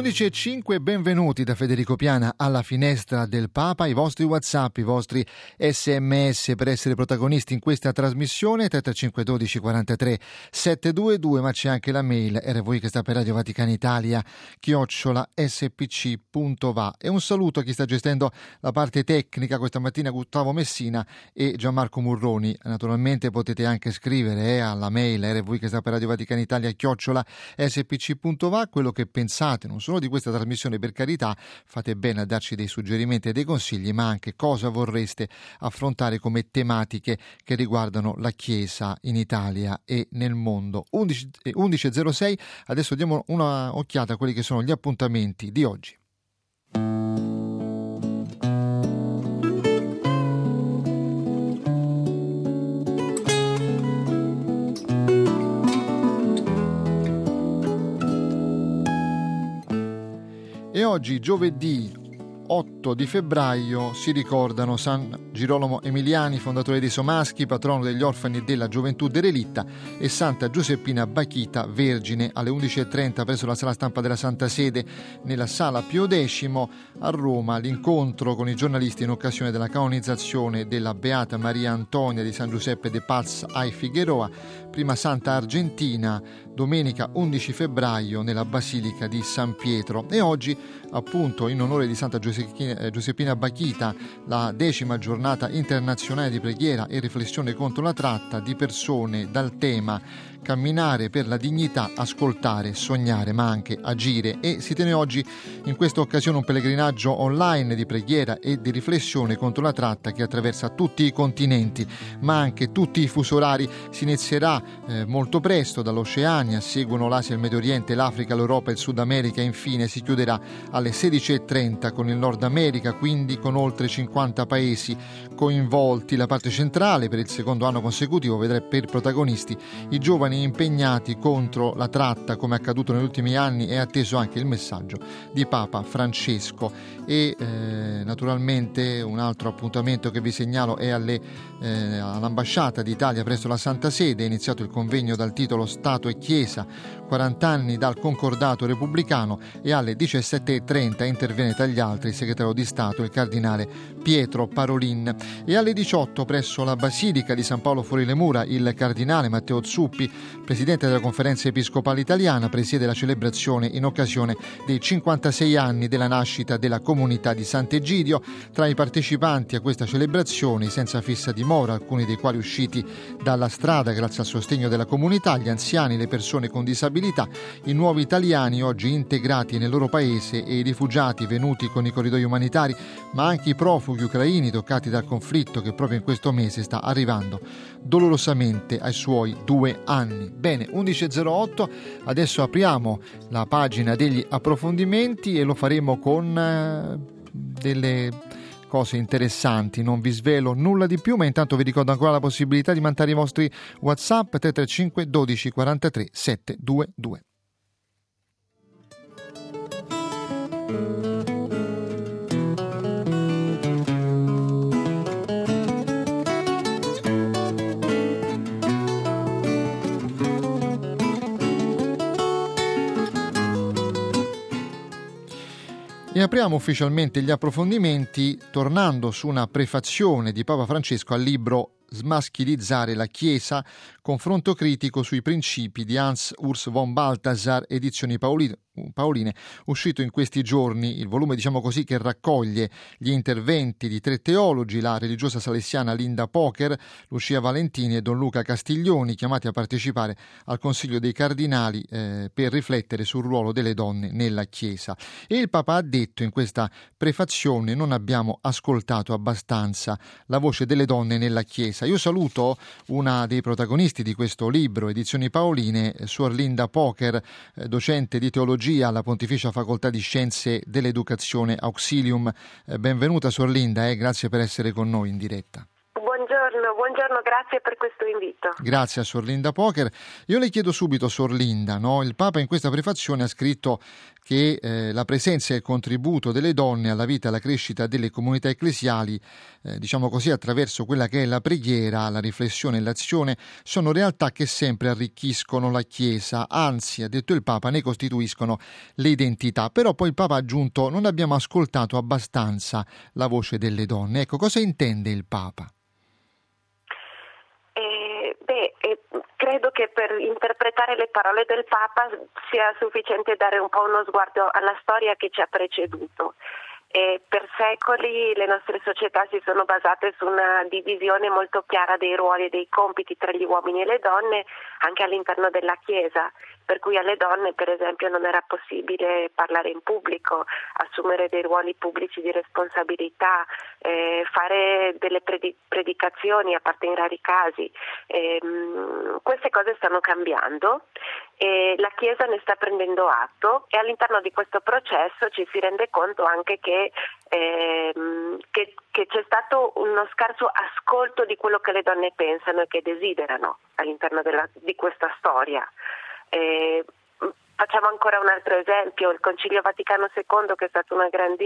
11 e 5, benvenuti da Federico Piana alla finestra del Papa. I vostri WhatsApp, i vostri sms per essere protagonisti in questa trasmissione 35 12 43 722, ma c'è anche la mail era voi che sta per Radio Vaticana Italia chiocciola spc.va. E un saluto a chi sta gestendo la parte tecnica questa mattina Gustavo Messina e Gianmarco Murroni. Naturalmente potete anche scrivere eh, alla mail era voi che sta per Radio Vaticana Italia chiocciola spc.va quello che pensate, non solo solo di questa trasmissione, per carità, fate bene a darci dei suggerimenti e dei consigli, ma anche cosa vorreste affrontare come tematiche che riguardano la Chiesa in Italia e nel mondo. 11.06, eh, adesso diamo una occhiata a quelli che sono gli appuntamenti di oggi. E oggi, giovedì 8 di febbraio, si ricordano San Girolamo Emiliani, fondatore dei Somaschi, patrono degli orfani della gioventù derelitta, e Santa Giuseppina Bachita, vergine, alle 11.30 presso la sala stampa della Santa Sede, nella sala Pio X a Roma, l'incontro con i giornalisti in occasione della canonizzazione della Beata Maria Antonia di San Giuseppe de Paz ai Figueroa, prima Santa Argentina, domenica 11 febbraio nella Basilica di San Pietro. E oggi appunto in onore di Santa eh, Giuseppina Bachita la decima giornata internazionale di preghiera e riflessione contro la tratta di persone dal tema camminare per la dignità, ascoltare, sognare, ma anche agire. E si tiene oggi in questa occasione un pellegrinaggio online di preghiera e di riflessione contro la tratta che attraversa tutti i continenti, ma anche tutti i fusi orari. Si inizierà eh, molto presto dall'Oceania, seguono l'Asia, il Medio Oriente, l'Africa, l'Europa, il Sud America e infine si chiuderà alle 16.30 con il Nord America, quindi con oltre 50 paesi coinvolti. La parte centrale per il secondo anno consecutivo vedrà per protagonisti i giovani giovani impegnati contro la tratta, come accaduto negli ultimi anni, è atteso anche il messaggio di Papa Francesco. E eh, naturalmente un altro appuntamento che vi segnalo è alle, eh, all'ambasciata d'Italia presso la Santa Sede. È iniziato il convegno dal titolo Stato e Chiesa, 40 anni dal concordato repubblicano e alle 17.30 interviene tra gli altri il segretario di Stato, il cardinale Pietro Parolin. E alle 18 presso la Basilica di San Paolo fuori le mura il cardinale Matteo Zuppi presidente della Conferenza Episcopale Italiana, presiede la celebrazione in occasione dei 56 anni della nascita della comunità di Sant'Egidio. Tra i partecipanti a questa celebrazione, senza fissa dimora, alcuni dei quali usciti dalla strada grazie al sostegno della comunità, gli anziani, le persone con disabilità, i nuovi italiani oggi integrati nel loro paese e i rifugiati venuti con i corridoi umanitari, ma anche i profughi ucraini toccati dal conflitto che proprio in questo mese sta arrivando dolorosamente ai suoi due anni anni. Bene, 11.08, adesso apriamo la pagina degli approfondimenti e lo faremo con eh, delle cose interessanti, non vi svelo nulla di più, ma intanto vi ricordo ancora la possibilità di mandare i vostri WhatsApp 335 12 43 722. E apriamo ufficialmente gli approfondimenti tornando su una prefazione di Papa Francesco al libro Smaschilizzare la Chiesa, confronto critico sui principi di Hans Urs von Balthasar, edizioni Paolino, Paoline, uscito in questi giorni, il volume diciamo così che raccoglie gli interventi di tre teologi, la religiosa salesiana Linda Poker, Lucia Valentini e Don Luca Castiglioni, chiamati a partecipare al Consiglio dei Cardinali eh, per riflettere sul ruolo delle donne nella Chiesa. E il Papa ha detto in questa prefazione non abbiamo ascoltato abbastanza la voce delle donne nella Chiesa. Io saluto una dei protagonisti protagonisti di questo libro, Edizioni Paoline, Suor Linda Poker, eh, docente di teologia alla Pontificia Facoltà di Scienze dell'Educazione Auxilium. Eh, benvenuta Suor Linda e grazie per essere con noi in diretta. Grazie per questo invito. Grazie a Sor Linda Poker. Io le chiedo subito, Sor Linda, no? il Papa in questa prefazione ha scritto che eh, la presenza e il contributo delle donne alla vita e alla crescita delle comunità ecclesiali, eh, diciamo così, attraverso quella che è la preghiera, la riflessione e l'azione, sono realtà che sempre arricchiscono la Chiesa, anzi, ha detto il Papa, ne costituiscono l'identità. Però poi il Papa ha aggiunto non abbiamo ascoltato abbastanza la voce delle donne. Ecco, cosa intende il Papa? Beh, eh, credo che per interpretare le parole del Papa sia sufficiente dare un po' uno sguardo alla storia che ci ha preceduto. E per secoli le nostre società si sono basate su una divisione molto chiara dei ruoli e dei compiti tra gli uomini e le donne anche all'interno della Chiesa, per cui alle donne per esempio non era possibile parlare in pubblico, assumere dei ruoli pubblici di responsabilità, eh, fare delle predicazioni a parte in rari casi. Eh, queste cose stanno cambiando e la Chiesa ne sta prendendo atto e all'interno di questo processo ci si rende conto anche che ehm, che, che, c'è stato uno scarso ascolto di quello che le donne pensano e che desiderano all'interno della, di questa storia. Eh, Facciamo ancora un altro esempio, il Concilio Vaticano II che è stato un gran,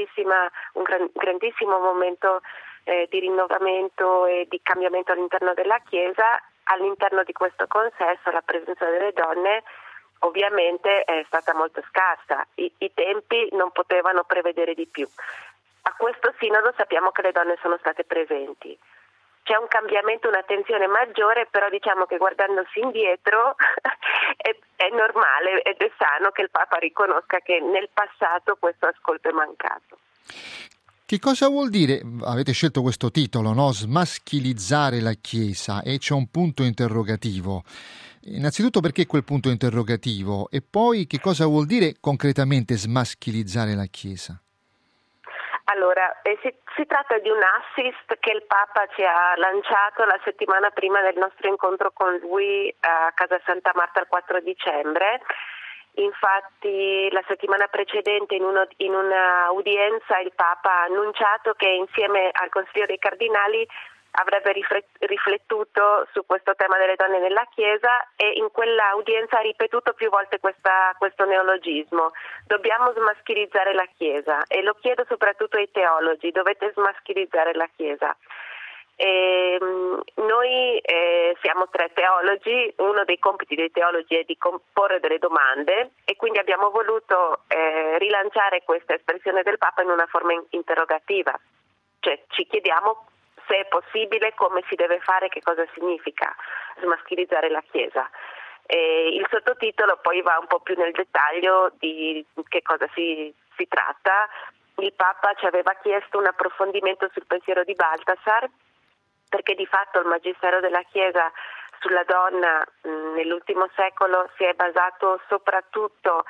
grandissimo momento eh, di rinnovamento e di cambiamento all'interno della Chiesa, all'interno di questo consesso la presenza delle donne ovviamente è stata molto scarsa, I, i tempi non potevano prevedere di più. A questo sinodo sappiamo che le donne sono state presenti. C'è un cambiamento, un'attenzione maggiore, però diciamo che guardandosi indietro è, è normale ed è sano che il Papa riconosca che nel passato questo ascolto è mancato. Che cosa vuol dire, avete scelto questo titolo, no? smaschilizzare la Chiesa e c'è un punto interrogativo. Innanzitutto perché quel punto interrogativo e poi che cosa vuol dire concretamente smaschilizzare la Chiesa? Allora, eh, si, si, tratta di un assist che il Papa ci ha lanciato la settimana prima del nostro incontro con lui a Casa Santa Marta il 4 dicembre. Infatti la settimana precedente in, uno, in un'udienza il Papa ha annunciato che insieme al Consiglio dei Cardinali avrebbe riflettuto su questo tema delle donne nella Chiesa e in quell'udienza ha ripetuto più volte questa, questo neologismo. Dobbiamo smaschilizzare la Chiesa e lo chiedo soprattutto ai teologi, dovete smaschilizzare la Chiesa. E, ehm, noi eh, siamo tre teologi, uno dei compiti dei teologi è di comporre delle domande e quindi abbiamo voluto eh, rilanciare questa espressione del Papa in una forma interrogativa, cioè ci chiediamo se è possibile, come si deve fare, che cosa significa smaschilizzare la Chiesa. E il sottotitolo poi va un po' più nel dettaglio di che cosa si, si tratta. Il Papa ci aveva chiesto un approfondimento sul pensiero di Baltasar perché di fatto il Magistero della Chiesa sulla donna mh, nell'ultimo secolo si è basato soprattutto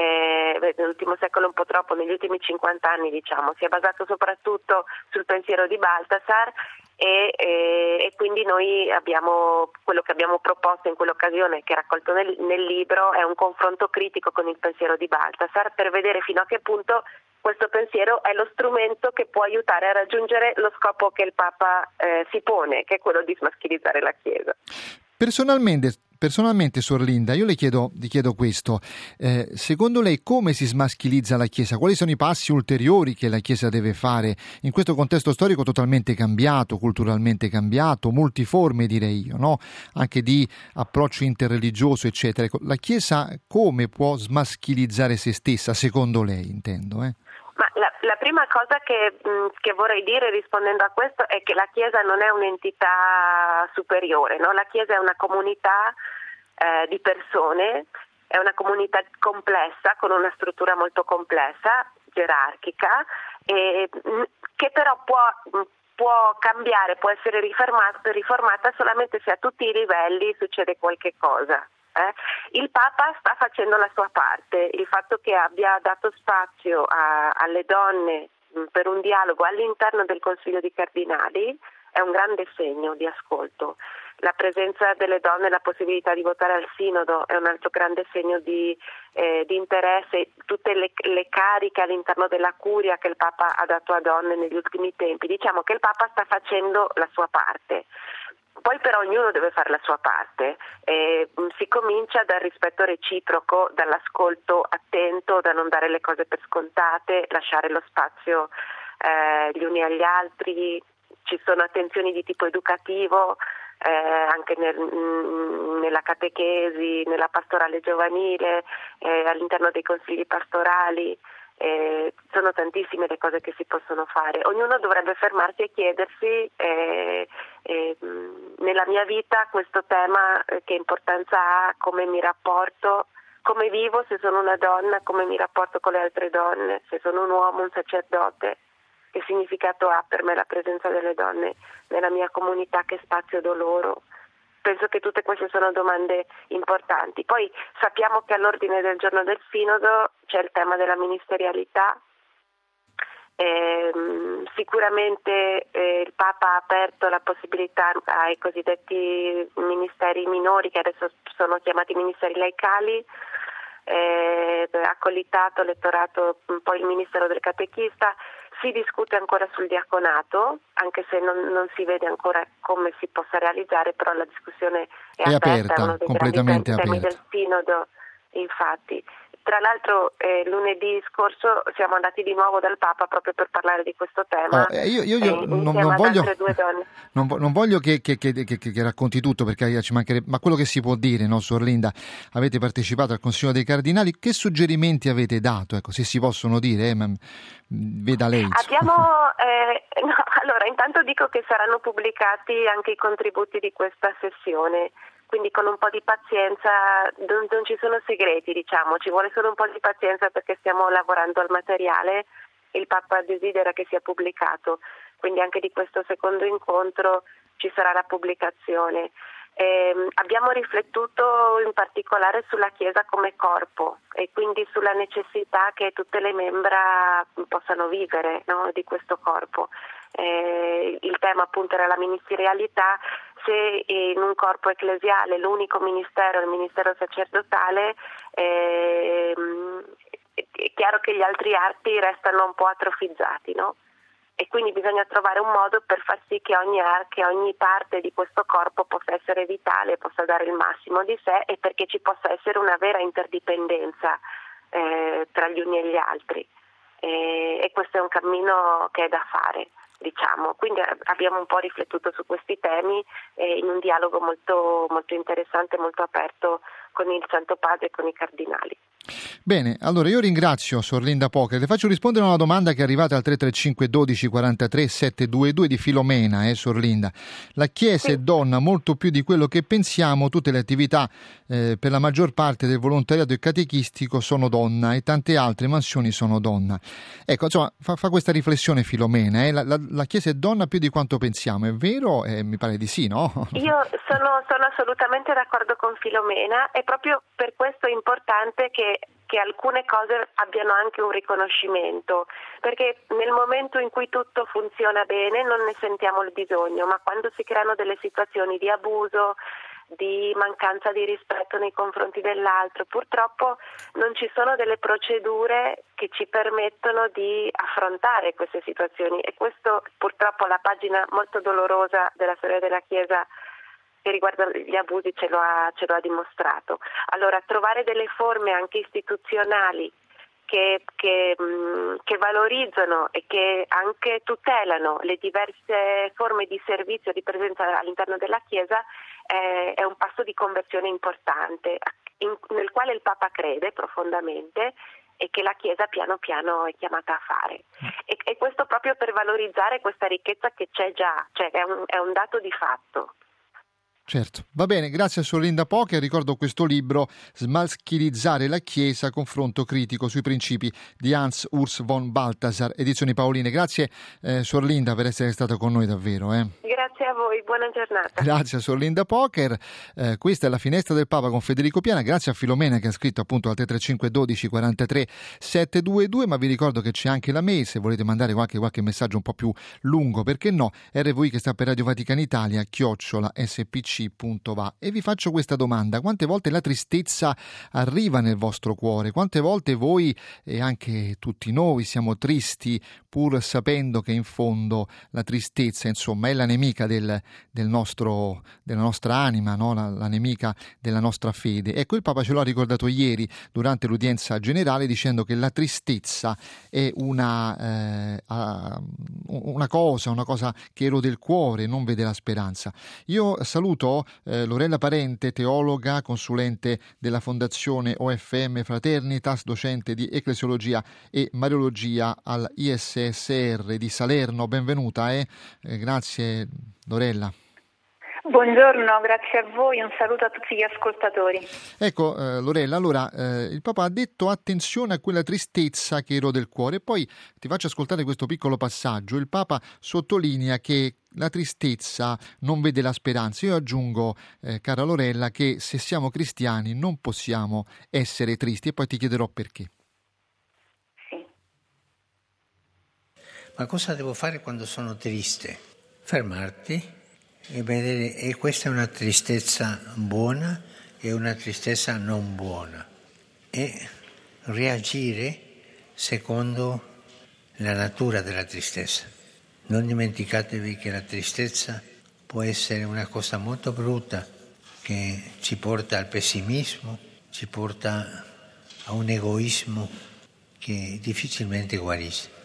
eh, nell'ultimo secolo un po' troppo, negli ultimi 50 anni diciamo, si è basato soprattutto sul pensiero di Baltasar e, e, e, quindi noi abbiamo quello che abbiamo proposto in quell'occasione che è raccolto nel, nel, libro è un confronto critico con il pensiero di Baltasar per vedere fino a che punto questo pensiero è lo strumento che può aiutare a raggiungere lo scopo che il Papa eh, si pone, che è quello di smaschilizzare la Chiesa. Personalmente, personalmente Suor Linda, io le chiedo, chiedo questo. Eh, secondo lei come si smaschilizza la Chiesa? Quali sono i passi ulteriori che la Chiesa deve fare in questo contesto storico totalmente cambiato, culturalmente cambiato, multiforme direi io, no? anche di approccio interreligioso, eccetera. Ecco, la Chiesa come può smaschilizzare se stessa, secondo lei, intendo? Eh? La, la, prima cosa che, mm, che, vorrei dire rispondendo a questo è che la Chiesa non è un'entità superiore, no? la Chiesa è una comunità eh, di persone, è una comunità complessa, con una struttura molto complessa, gerarchica, e, mm, che però può, mm, può cambiare, può essere riformata solamente se a tutti i livelli succede qualche cosa. Eh? Il Papa sta facendo la sua parte, il fatto che abbia dato spazio a, alle donne mh, per un dialogo all'interno del Consiglio di Cardinali è un grande segno di ascolto. la presenza delle donne e la possibilità di votare al sinodo è un altro grande segno di, eh, di interesse, tutte le, le, cariche all'interno della curia che il Papa ha dato a donne negli ultimi tempi. Diciamo che il Papa sta facendo la sua parte. Poi però ognuno deve fare la sua parte. Eh, si comincia dal rispetto reciproco, dall'ascolto attento, da non dare le cose per scontate, lasciare lo spazio eh, gli uni agli altri, ci sono attenzioni di tipo educativo, eh, anche nel, mm, nella catechesi, nella pastorale giovanile, eh, all'interno dei consigli pastorali. Eh, sono tantissime le cose che si possono fare. Ognuno dovrebbe fermarsi e chiedersi eh, eh, nella mia vita questo tema eh, che importanza ha, come mi rapporto, come vivo se sono una donna, come mi rapporto con le altre donne, se sono un uomo, un sacerdote che significato ha per me la presenza delle donne nella mia comunità, che spazio do loro. Penso che tutte queste sono domande importanti. Poi sappiamo che all'ordine del giorno del Sinodo c'è il tema della ministerialità. Eh, sicuramente eh, il Papa ha aperto la possibilità ai cosiddetti ministeri minori, che adesso sono chiamati ministeri laicali, eh, ha collitato, lettorato poi il Ministero del Catechista, si discute ancora sul diaconato, anche se non, non, si vede ancora come si possa realizzare, però la discussione è, è aperta, aperta, è uno dei completamente grandi aperta. temi del sinodo, infatti. Tra l'altro eh, lunedì scorso siamo andati di nuovo dal Papa proprio per parlare di questo tema. Eh, io, io, io eh, non, non voglio, altre due donne. non, non voglio che, che- che- che- che racconti tutto perché ci mancherebbe, ma quello che si può dire, no, Sor Linda, avete partecipato al Consiglio dei Cardinali, che suggerimenti avete dato? Ecco, se si possono dire, eh, ma- veda lei. Abbiamo, eh, no, allora intanto dico che saranno pubblicati anche i contributi di questa sessione, quindi con un po' di pazienza, non, non ci sono segreti diciamo, ci vuole solo un po' di pazienza perché stiamo lavorando al materiale, il Papa desidera che sia pubblicato, quindi anche di questo secondo incontro ci sarà la pubblicazione. Ehm, abbiamo riflettuto in particolare sulla Chiesa come corpo e quindi sulla necessità che tutte le membra possano vivere no, di questo corpo. Eh, il tema appunto era la ministerialità, se in un corpo ecclesiale l'unico ministero è il ministero sacerdotale, ehm, è chiaro che gli altri arti restano un po' atrofizzati, no? e quindi bisogna trovare un modo per far sì che ogni, che ogni parte di questo corpo possa essere vitale, possa dare il massimo di sé e perché ci possa essere una vera interdipendenza eh, tra gli uni e gli altri. E, e questo è un cammino che è da fare. Diciamo. Quindi abbiamo un po' riflettuto su questi temi eh, in un dialogo molto, molto interessante, molto aperto con il Santo Padre e con i cardinali. Bene, allora io ringrazio Sor Linda Poker. Le faccio rispondere a una domanda che è arrivata al 335 12 43 722 di Filomena, eh, Sor Linda. La Chiesa Sì. è donna molto più di quello che pensiamo, tutte le attività eh, per la maggior parte del volontariato e catechistico sono donna e tante altre mansioni sono donna. Ecco, insomma, fa, fa questa riflessione Filomena, eh. la, la- la Chiesa è donna più di quanto pensiamo, è vero? Eh, mi pare di sì, no? Io sono, sono assolutamente d'accordo con Filomena e proprio per questo è importante che, che alcune cose abbiano anche un riconoscimento, perché nel momento in cui tutto funziona bene non ne sentiamo il bisogno, ma quando si creano delle situazioni di abuso, di mancanza di rispetto nei confronti dell'altro, purtroppo non ci sono delle procedure che ci permettono di affrontare queste situazioni. E questo purtroppo la pagina molto dolorosa della storia della Chiesa che riguarda gli abusi ce lo ha, ce lo ha dimostrato. Allora trovare delle forme anche istituzionali che, che, mh, che valorizzano e che anche tutelano le diverse forme di servizio di presenza all'interno della Chiesa eh, è un passo di conversione importante in- nel quale il Papa crede profondamente e che la Chiesa piano piano è chiamata a fare. E, e questo proprio per valorizzare questa ricchezza che c'è già, cioè è un, è un dato di fatto. Certo, va bene, grazie a Sor Linda Pocher. Ricordo questo libro Smaschilizzare la Chiesa, confronto critico sui principi di Hans Urs von Balthasar, edizioni Paoline. Grazie eh, Sor Linda per essere stata con noi davvero. Eh. Grazie a voi, buona giornata. Grazie a Sorlinda Poker. Eh, questa è la finestra del Papa con Federico Piana. Grazie a Filomena che ha scritto appunto al 335 12 43 722. Ma vi ricordo che c'è anche la mail se volete mandare qualche, qualche messaggio un po' più lungo, perché no? RVI che sta per Radio Vaticana Italia, chiocciola spc.va. E vi faccio questa domanda: quante volte la tristezza arriva nel vostro cuore? Quante volte voi e anche tutti noi siamo tristi pur sapendo che in fondo la tristezza, insomma, è la nemica del, del nostro, della nostra anima, no? la, la, nemica della nostra fede. Ecco, il Papa ce l'ha ricordato ieri durante l'udienza generale dicendo che la tristezza è una, eh, una cosa, una cosa che erode il cuore, non vede la speranza. Io saluto eh, Lorella Parente, teologa, consulente della Fondazione OFM Fraternitas, docente di Ecclesiologia e Mariologia al ISSR di Salerno. Benvenuta e eh? grazie Lorella. Buongiorno, grazie a voi, un saluto a tutti gli ascoltatori. Ecco, eh, Lorella, allora eh, il Papa ha detto attenzione a quella tristezza che erode il cuore. Poi ti faccio ascoltare questo piccolo passaggio. Il Papa sottolinea che la tristezza non vede la speranza. Io aggiungo, eh, cara Lorella, che se siamo cristiani non possiamo essere tristi e poi ti chiederò perché. Sì. Ma cosa devo fare quando sono triste? Fermarti e vedere, e questa è una tristezza buona e una tristezza non buona. E reagire secondo la natura della tristezza. Non dimenticatevi che la tristezza può essere una cosa molto brutta che ci porta al pessimismo, ci porta a un egoismo che difficilmente guarisce.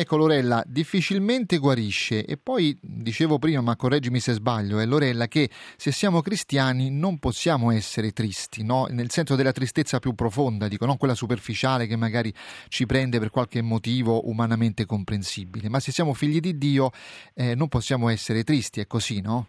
Ecco Lorella, difficilmente guarisce e poi dicevo prima, ma correggimi se sbaglio, eh, Lorella che se siamo cristiani non possiamo essere tristi, no? nel senso della tristezza più profonda, dico, non quella superficiale che magari ci prende per qualche motivo umanamente comprensibile, ma se siamo figli di Dio eh, non possiamo essere tristi, è così, no?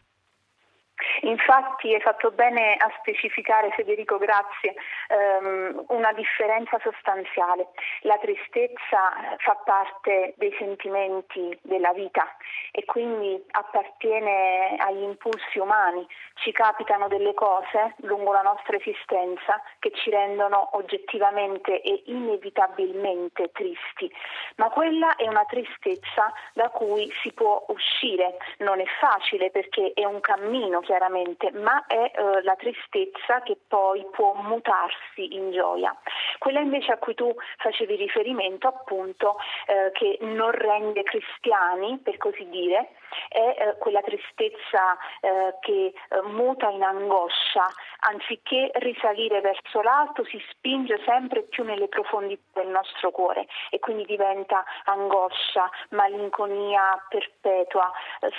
Infatti hai fatto bene a specificare, Federico, grazie, ehm, una differenza sostanziale. La tristezza fa parte dei sentimenti della vita e quindi appartiene agli impulsi umani. Ci capitano delle cose lungo la nostra esistenza che ci rendono oggettivamente e inevitabilmente tristi, ma quella è una tristezza da cui si può uscire. Non è facile perché è un cammino chiaramente sicuramente, ma è eh, la tristezza che poi può mutarsi in gioia. Quella invece a cui tu facevi riferimento, appunto, eh, che non rende cristiani, per così dire, è eh, quella tristezza eh, che eh, muta in angoscia, anziché risalire verso l'alto si spinge sempre più nelle profondità del nostro cuore e quindi diventa angoscia, malinconia perpetua,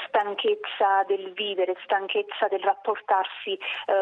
stanchezza del vivere, stanchezza del rapportarsi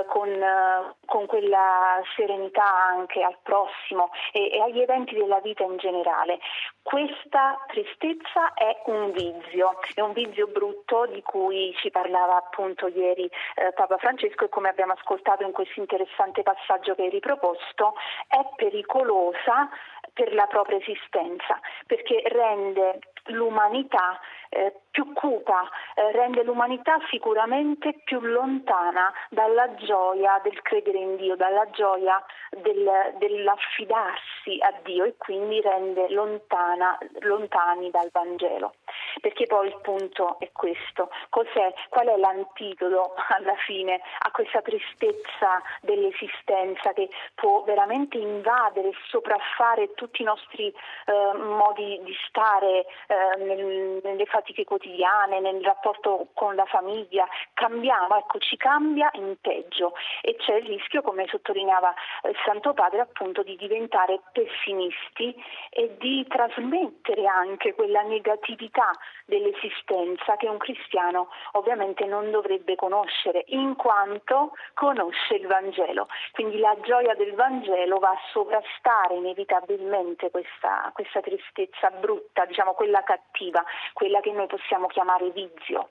con, con, quella serenità anche al prossimo e, e agli eventi della vita in generale. Questa tristezza è un vizio, è un vizio brutto di cui ci parlava appunto ieri eh, Papa Francesco e come abbiamo ascoltato in questo interessante passaggio che hai riproposto, è pericolosa per la propria esistenza perché rende l'umanità eh, più cupa, eh, rende l'umanità sicuramente più lontana dalla gioia del credere in Dio, dalla gioia del, dell'affidarsi a Dio e quindi rende lontana, lontani dal Vangelo. Perché poi il punto è questo, Cos'è, qual è l'antidoto alla fine a questa tristezza dell'esistenza che può veramente invadere e sopraffare tutti i nostri eh, modi di stare eh, nel, nelle fatiche quotidiane, nel rapporto con la famiglia, cambiamo, ecco, ci cambia in peggio e c'è il rischio, come sottolineava il Santo Padre, appunto di diventare pessimisti e di trasmettere anche quella negatività dell'esistenza che un cristiano ovviamente non dovrebbe conoscere in quanto conosce il Vangelo. Quindi la gioia del Vangelo va a sovrastare inevitabilmente questa, questa tristezza brutta, diciamo quella cattiva, quella che noi possiamo chiamare vizio.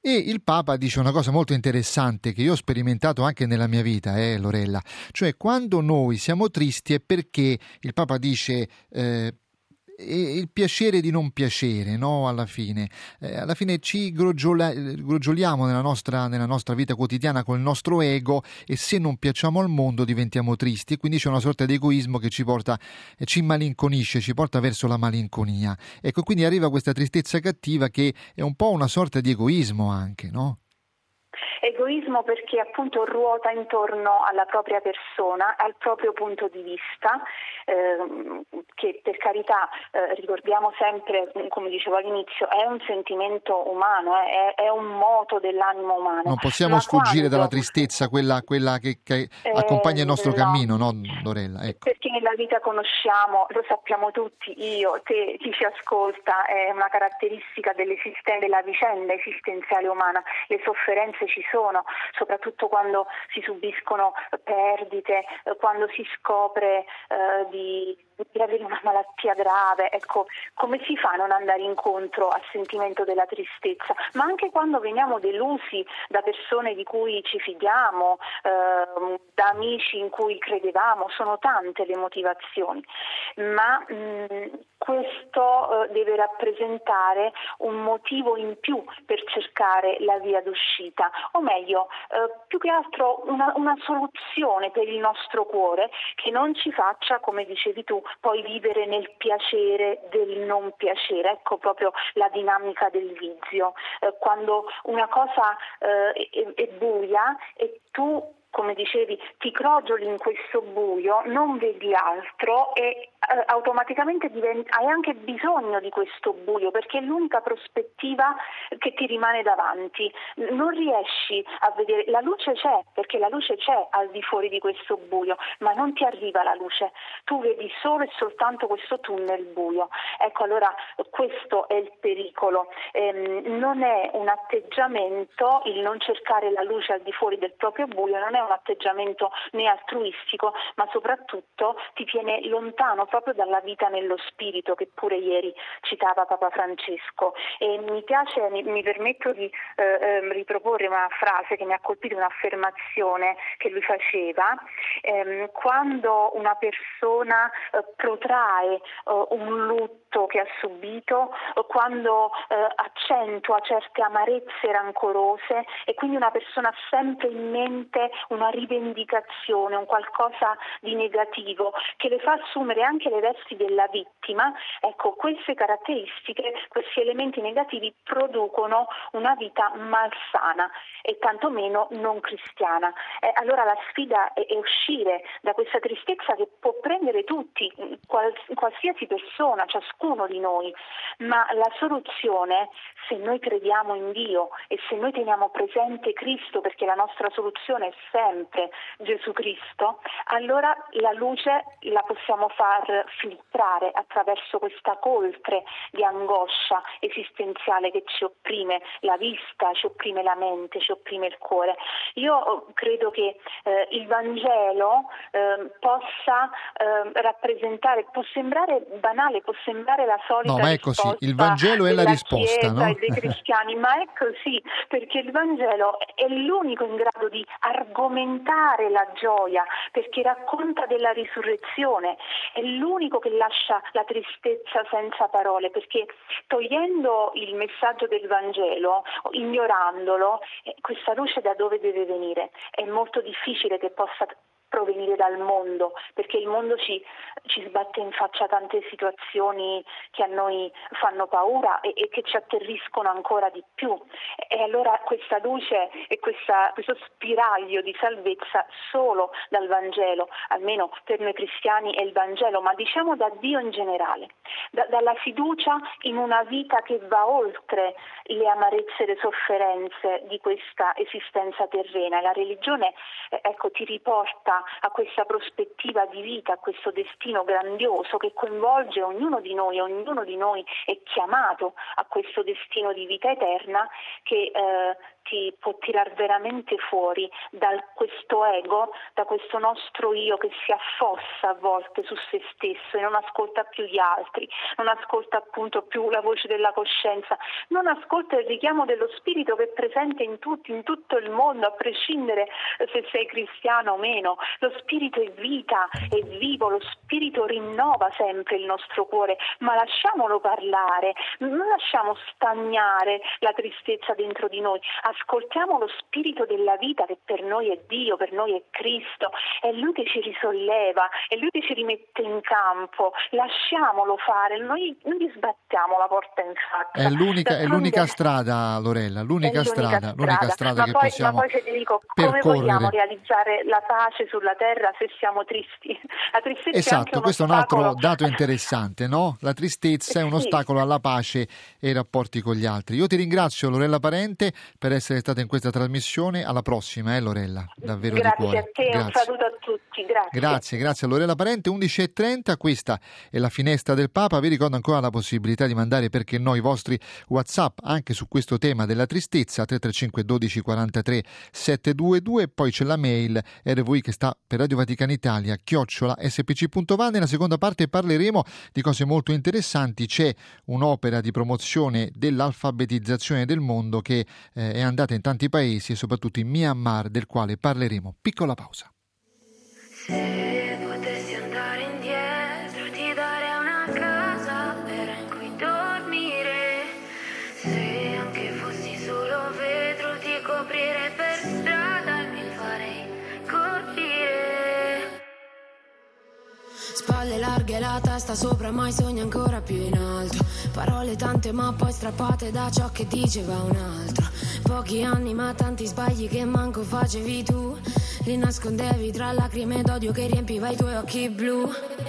E il Papa dice una cosa molto interessante che io ho sperimentato anche nella mia vita, eh, Lorella, cioè quando noi siamo tristi è perché il Papa dice eh, e il piacere di non piacere, no? Alla fine, eh, alla fine ci grogiola, grogioliamo nella nostra, nella nostra, vita quotidiana con il nostro ego e se non piacciamo al mondo diventiamo tristi e quindi c'è una sorta di egoismo che ci porta, eh, ci malinconisce, ci porta verso la malinconia. Ecco, quindi arriva questa tristezza cattiva che è un po' una sorta di egoismo anche, no? Egoismo perché appunto ruota intorno alla propria persona, al proprio punto di vista, ehm, che per carità eh, ricordiamo sempre, come dicevo all'inizio, è un sentimento umano, eh, è, è, un moto dell'animo umano. Non possiamo sfuggire quando... dalla tristezza, quella, quella che, che eh, accompagna il nostro no. cammino, no Dorella? Ecco. Perché nella vita conosciamo, lo sappiamo tutti, io, te, chi ci ascolta, è una caratteristica della vicenda esistenziale umana, le sofferenze ci sono sono, soprattutto quando si subiscono perdite, eh, quando si scopre eh, di, di, avere una malattia grave. Ecco, come si fa a non andare incontro al sentimento della tristezza? Ma anche quando veniamo delusi da persone di cui ci fidiamo, eh, da amici in cui credevamo, sono tante le motivazioni. Ma mh, mm, questo eh, deve rappresentare un motivo in più per cercare la via d'uscita, o meglio, eh, più che altro una, una, soluzione per il nostro cuore che non ci faccia, come dicevi tu, poi vivere nel piacere del non piacere. Ecco proprio la dinamica del vizio. Eh, quando una cosa eh, è, è buia e tu come dicevi, ti crogioli in questo buio, non vedi altro e eh, automaticamente diventi, hai anche bisogno di questo buio perché è l'unica prospettiva che ti rimane davanti. Non riesci a vedere, la luce c'è perché la luce c'è al di fuori di questo buio, ma non ti arriva la luce. Tu vedi solo e soltanto questo tunnel buio. Ecco allora questo è il pericolo. Ehm, non è un atteggiamento il non cercare la luce al di fuori del proprio buio, non è un atteggiamento né altruistico, ma soprattutto ti tiene lontano proprio dalla vita nello spirito che pure ieri citava Papa Francesco. E mi piace, mi, mi permetto di eh, ehm, riproporre una frase che mi ha colpito, un'affermazione che lui faceva. Eh, quando una persona eh, protrae eh, un lutto che ha subito, eh, quando eh, accentua certe amarezze rancorose e quindi una persona ha sempre in mente una rivendicazione, un qualcosa di negativo che le fa assumere anche le vesti della vittima, ecco, queste caratteristiche, questi elementi negativi producono una vita malsana e tantomeno non cristiana. Eh, allora la sfida è, è, uscire da questa tristezza che può prendere tutti, quals, qualsiasi persona, ciascuno di noi, ma la soluzione, se noi crediamo in Dio e se noi teniamo presente Cristo, perché la nostra soluzione è sempre sempre Gesù Cristo, allora la luce la possiamo far filtrare attraverso questa coltre di angoscia esistenziale che ci opprime la vista, ci opprime la mente, ci opprime il cuore. Io oh, credo che eh, il Vangelo eh, possa eh, rappresentare, può sembrare banale, può sembrare la solita No, ma è così, il Vangelo è la risposta, no? dei cristiani, ma è così, perché il Vangelo è l'unico in grado di argomentare aumentare la gioia perché racconta della risurrezione, è l'unico che lascia la tristezza senza parole perché togliendo il messaggio del Vangelo, ignorandolo, eh, questa luce da dove deve venire? È molto difficile che possa provenire dal mondo, perché il mondo ci, ci, sbatte in faccia tante situazioni che a noi fanno paura e, e, che ci atterriscono ancora di più. E allora questa luce e questa, questo spiraglio di salvezza solo dal Vangelo, almeno per noi cristiani è il Vangelo, ma diciamo da Dio in generale, da, dalla fiducia in una vita che va oltre le amarezze e le sofferenze di questa esistenza terrena. La religione eh, ecco, ti riporta a questa prospettiva di vita, a questo destino grandioso che coinvolge ognuno di noi, ognuno di noi è chiamato a questo destino di vita eterna che eh, ti può tirare veramente fuori da questo ego, da questo nostro io che si affossa a volte su se stesso e non ascolta più gli altri, non ascolta appunto più la voce della coscienza, non ascolta il richiamo dello spirito che è presente in tutti, in tutto il mondo, a prescindere se sei cristiano o meno. Lo spirito è vita, è vivo, lo spirito rinnova sempre il nostro cuore, ma lasciamolo parlare, non lasciamo stagnare la tristezza dentro di noi, ascoltiamo lo spirito della vita che per noi è Dio, per noi è Cristo, è Lui che ci risolleva, è Lui che ci rimette in campo, lasciamolo fare, noi non gli sbattiamo la porta in faccia. È l'unica, è l'unica strada, Lorella, l'unica, l'unica strada, strada, l'unica strada ma che poi, possiamo Ma poi Federico, come vogliamo realizzare la pace sulla terra se siamo tristi? La tristezza esatto, è questo è un altro dato interessante, no? La tristezza è un sì. ostacolo alla pace e ai rapporti con gli altri. Io ti ringrazio Lorella Parente per essere stata in questa trasmissione. Alla prossima, eh Lorella, davvero grazie di cuore. a te, grazie. un saluto a tutti, grazie. Grazie, grazie a Lorella Parente, 11.30, questa è la finestra del Papa, vi ricordo ancora la possibilità di mandare perché no i vostri Whatsapp anche su questo tema della tristezza, 335 12 43 722, poi c'è la mail RVI che sta per Radio Vaticana Italia, chiocciola spc.va, nella seconda parte parleremo di cose molto interessanti, c'è un'opera di promozione dell'alfabetizzazione del mondo che eh, è andata in tanti paesi e soprattutto in Myanmar, del quale parleremo. Piccola pausa. Se Spalle larghe, la testa sopra, mai sogni ancora più in alto. Parole tante ma poi strappate da ciò che diceva un altro. Pochi anni ma tanti sbagli che manco facevi tu. Li nascondevi tra lacrime d'odio che riempiva i tuoi occhi blu.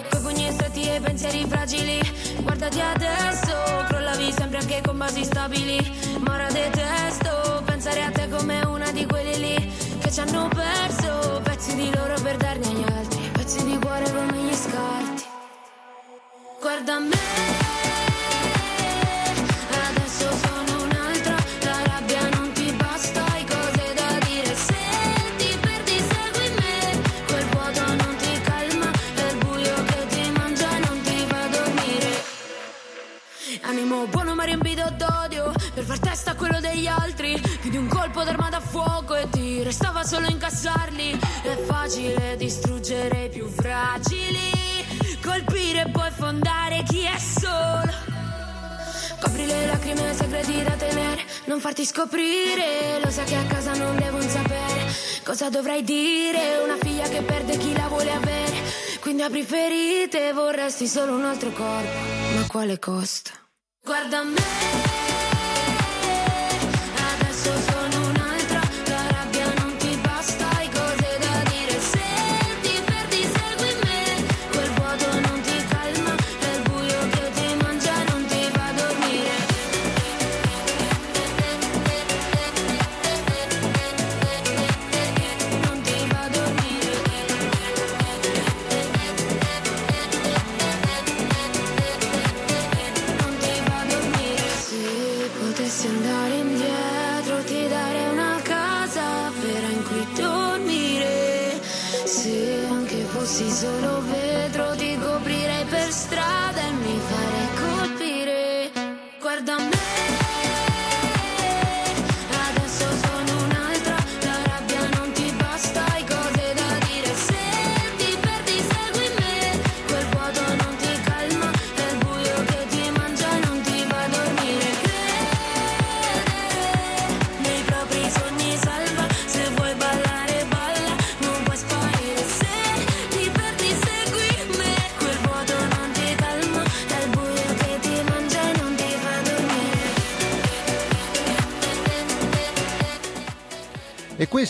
Coi pugni stretti e pensieri fragili. Guardati adesso, crollavi sempre anche con basi stabili. Ma ora detesto pensare a te come una di quelli lì che ci hanno perso pezzi di loro per darne agli altri. Guarda me. Segreti da Non farti scoprire. Lo sai che a casa non devono sapere Cosa dovrai dire. Una figlia che perde chi la vuole avere. Quindi apri ferite Vorresti solo un altro corpo. Ma quale costo? Guarda me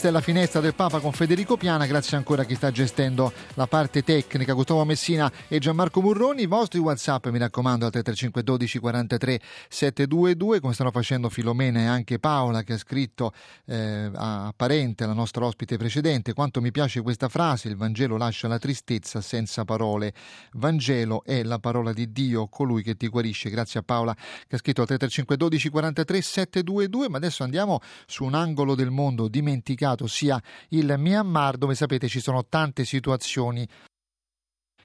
questa è la finestra del Papa con Federico Piana, grazie ancora a chi sta gestendo la parte tecnica, Gustavo Messina e Gianmarco Murroni. I vostri WhatsApp, mi raccomando, al 335 12 43 722, come stanno facendo Filomena e anche Paola che ha scritto eh, a Parente, la nostra ospite precedente, quanto mi piace questa frase, il Vangelo lascia la tristezza senza parole. Vangelo è la parola di Dio, colui che ti guarisce. Grazie a Paola che ha scritto al 335 12 43 722, ma adesso andiamo su un angolo del mondo dimenticato sia il Myanmar, dove sapete ci sono tante situazioni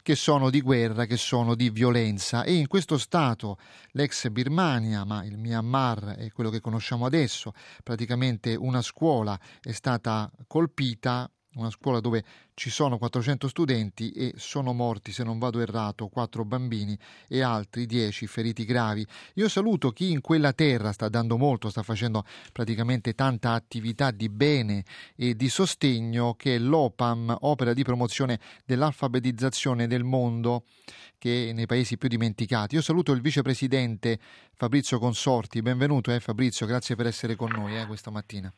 che sono di guerra, che sono di violenza. E in questo stato l'ex Birmania, ma il Myanmar è quello che conosciamo adesso, praticamente una scuola è stata colpita una scuola dove ci sono 400 studenti e sono morti, se non vado errato, 4 bambini e altri 10 feriti gravi. Io saluto chi in quella terra sta dando molto, sta facendo praticamente tanta attività di bene e di sostegno che è l'OPAM, opera di promozione dell'alfabetizzazione del mondo che è nei paesi più dimenticati. Io saluto il vicepresidente Fabrizio Consorti, benvenuto eh, Fabrizio, grazie per essere con noi eh, questa mattina.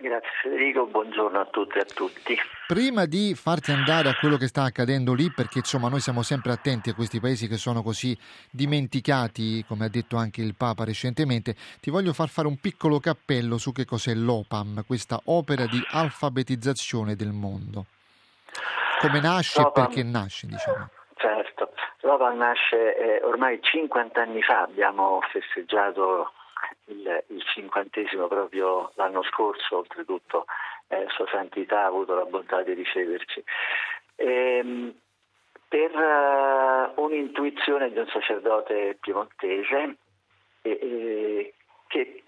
Grazie Federico, buongiorno a tutte e a tutti. Prima di farti andare a quello che sta accadendo lì, perché insomma noi siamo sempre attenti a questi paesi che sono così dimenticati, come ha detto anche il Papa recentemente, ti voglio far fare un piccolo cappello su che cos'è l'OPAM, questa opera di alfabetizzazione del mondo. Come nasce e perché nasce, diciamo. Certo, l'OPAM nasce eh, ormai 50 anni fa, abbiamo festeggiato il, il cinquantesimo proprio l'anno scorso, oltretutto eh, Sua Santità ha avuto la bontà di riceverci. Ehm, per uh, un'intuizione di un sacerdote piemontese eh, che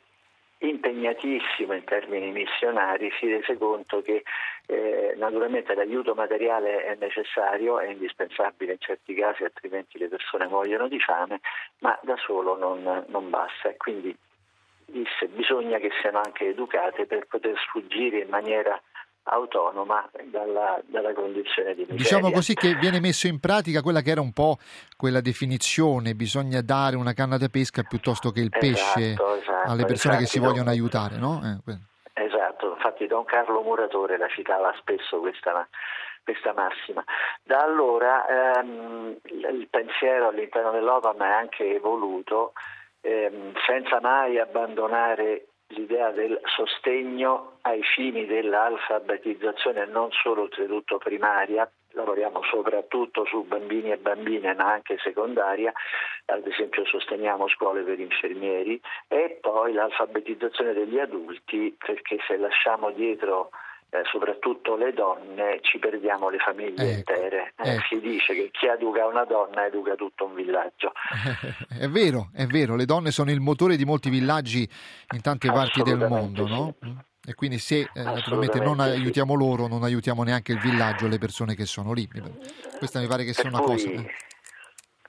impegnatissimo in termini missionari si rese conto che eh, naturalmente l'aiuto materiale è necessario, è indispensabile in certi casi, altrimenti le persone muoiono di fame, ma da solo non, non basta. E quindi disse bisogna che siano anche educate per poter sfuggire in maniera autonoma dalla, dalla condizione di miseria. Diciamo così che viene messo in pratica quella che era un po' quella definizione, bisogna dare una canna da pesca piuttosto che il pesce Esatto, esatto. alle persone che si Don- vogliono aiutare, no? Eh, Esatto, infatti Don Carlo Muratore la citava spesso questa, questa massima. Da allora ehm, il pensiero all'interno dell'OPAM è anche evoluto ehm, senza mai abbandonare l'idea del sostegno ai fini dell'alfabetizzazione non solo oltretutto primaria, lavoriamo soprattutto su bambini e bambine ma anche secondaria, ad esempio sosteniamo scuole per infermieri e poi l'alfabetizzazione degli adulti perché se lasciamo dietro eh, soprattutto le donne ci perdiamo le famiglie Ecco, intere. Eh, ecco. Si dice che chi educa una donna educa tutto un villaggio. è vero, è vero, le donne sono il motore di molti villaggi in tante parti del mondo, no? sì. E quindi se eh, naturalmente non Assolutamente sì. aiutiamo loro, non aiutiamo neanche il villaggio, le persone che sono lì. Questa mi pare che sia Per una cui- cosa.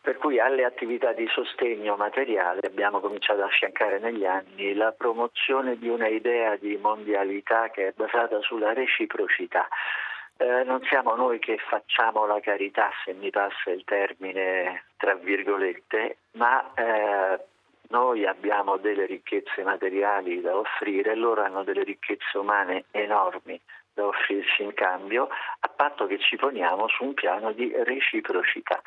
Per cui alle attività di sostegno materiale abbiamo cominciato a affiancare negli anni la promozione di una idea di mondialità che è basata sulla reciprocità. Eh, non siamo noi che facciamo la carità, se mi passa il termine tra virgolette, ma eh, noi abbiamo delle ricchezze materiali da offrire loro hanno delle ricchezze umane enormi da offrirci in cambio, a patto che ci poniamo su un piano di reciprocità.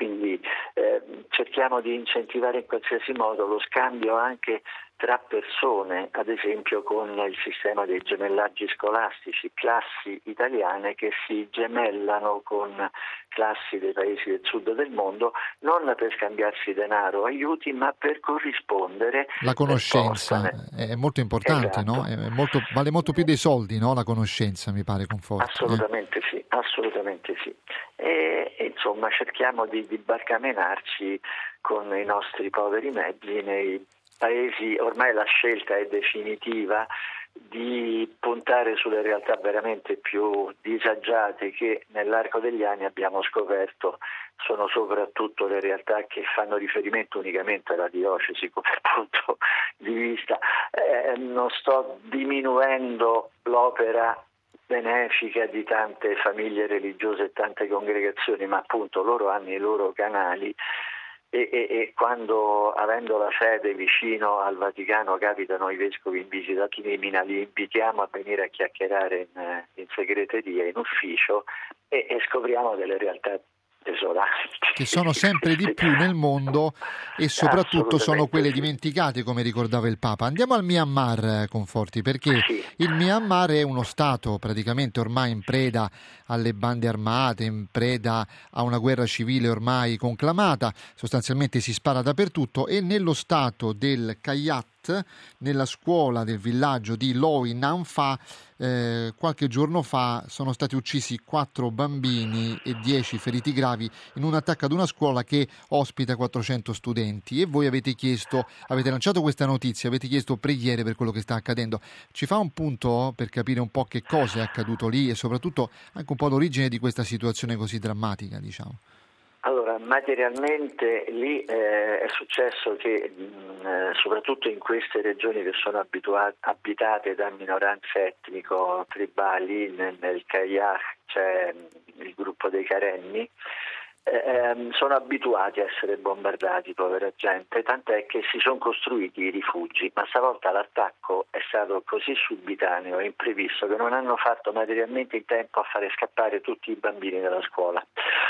Quindi eh, cerchiamo di incentivare in qualsiasi modo lo scambio anche tra persone, ad esempio con il sistema dei gemellaggi scolastici, classi italiane che si gemellano con classi dei paesi del sud del mondo, non per scambiarsi denaro o aiuti, ma per corrispondere La conoscenza è molto importante, Esatto. no? Molto- vale molto più dei soldi, no? La conoscenza, mi pare, conforta. eh. Assolutamente sì, assolutamente sì. E, e, insomma cerchiamo di, di barcamenarci con i nostri poveri mezzi nei paesi, ormai la scelta è definitiva di puntare sulle realtà veramente più disagiate che nell'arco degli anni abbiamo scoperto sono soprattutto le realtà che fanno riferimento unicamente alla diocesi come punto di vista. Eh, non sto diminuendo l'opera benefica di tante famiglie religiose e tante congregazioni, ma appunto loro hanno i loro canali e, e, e, quando avendo la sede vicino al Vaticano capitano i vescovi in visita crimina li invitiamo a venire a chiacchierare in, in segreteria, in ufficio e, e scopriamo delle realtà desolanti. Che sono sempre di più nel mondo e soprattutto sono quelle dimenticate, come ricordava il Papa. Andiamo al Myanmar, Conforti, perché Sì. il Myanmar è uno Stato praticamente ormai in preda alle bande armate, in preda a una guerra civile ormai conclamata, sostanzialmente si spara dappertutto e nello Stato del Kayat, nella scuola del villaggio di Loi Nanfa, eh, qualche giorno fa sono stati uccisi quattro bambini e dieci feriti gravi in un attacco ad una scuola che ospita 400 studenti e voi avete chiesto, avete lanciato questa notizia, avete chiesto preghiere per quello che sta accadendo. Ci fa un punto per capire un po' che cosa è accaduto lì e soprattutto anche un po' l'origine di questa situazione così drammatica, diciamo. Materialmente lì eh, è successo che mh, eh, soprattutto in queste regioni che sono abitua- abitate da minoranze etnico-tribali, nel, nel Kayah c'è mh, il gruppo dei Carenni, eh, ehm, sono abituati a essere bombardati, povera gente, tant'è che si sono costruiti i rifugi, ma stavolta l'attacco è stato così subitaneo e imprevisto che non hanno fatto materialmente in tempo a fare scappare tutti i bambini dalla scuola.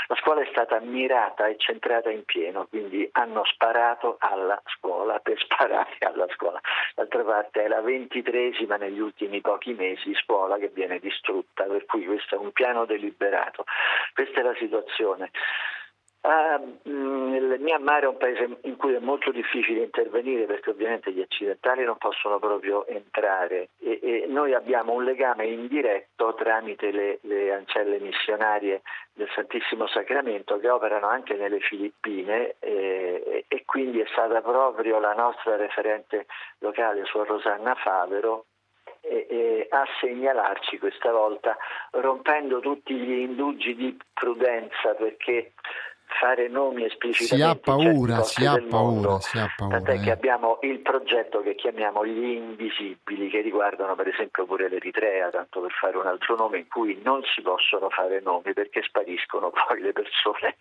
La scuola è stata mirata e centrata in pieno, quindi hanno sparato alla scuola per sparare alla scuola. D'altra parte è la ventitresima negli ultimi pochi mesi scuola che viene distrutta, per cui questo è un piano deliberato. Questa è la situazione. Mh, il Myanmar è un paese in cui è molto difficile intervenire perché ovviamente gli occidentali non possono proprio entrare e, e noi abbiamo un legame indiretto tramite le, le ancelle missionarie del Santissimo Sacramento che operano anche nelle Filippine e, e quindi è stata proprio la nostra referente locale, Suor Rosanna Favero, a segnalarci questa volta rompendo tutti gli indugi di prudenza perché fare nomi esplicitamente Si ha certe paura, si ha paura, si ha paura. tant'è che eh. abbiamo il progetto che chiamiamo gli invisibili che riguardano per esempio pure l'Eritrea tanto per fare un altro nome in cui non si possono fare nomi perché spariscono poi le persone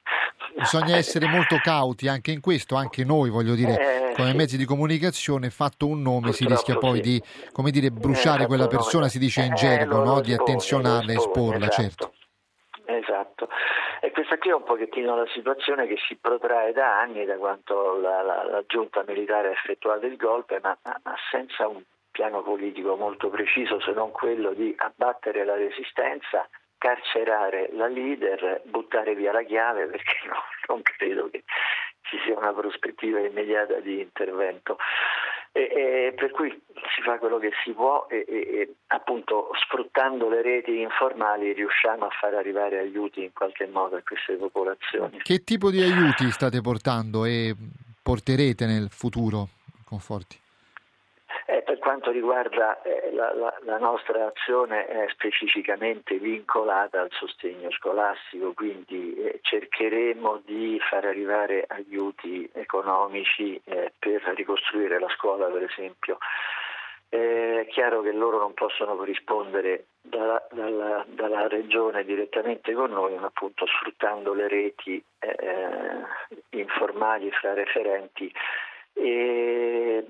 Bisogna essere molto cauti anche in questo, anche noi voglio dire, Eh, come sì. mezzi di comunicazione, fatto un nome si rischia Purtroppo poi sì. di, come dire, bruciare Eh, quella persona, nome. si dice in Eh, gergo, no? di attenzionarla e esporla, esatto. certo. Esatto, e questa qui è un pochettino la situazione che si protrae da anni, da quanto la, la- la giunta militare ha effettuato il golpe, ma, ma- senza un piano politico molto preciso se non quello di abbattere la resistenza, carcerare la leader, buttare via la chiave perché no, non credo che ci sia una prospettiva immediata di intervento. E, e per cui si fa quello che si può e, e- appunto sfruttando le reti informali riusciamo a far arrivare aiuti in qualche modo a queste popolazioni. Che tipo di aiuti state portando e porterete nel futuro, Conforti? Eh, per quanto riguarda eh, la, la- la nostra azione è specificamente vincolata al sostegno scolastico, quindi eh, cercheremo di far arrivare aiuti economici eh, per ricostruire la scuola, per esempio. Eh, È chiaro che loro non possono corrispondere dalla, dalla- dalla regione direttamente con noi, ma appunto sfruttando le reti eh, informali fra referenti e,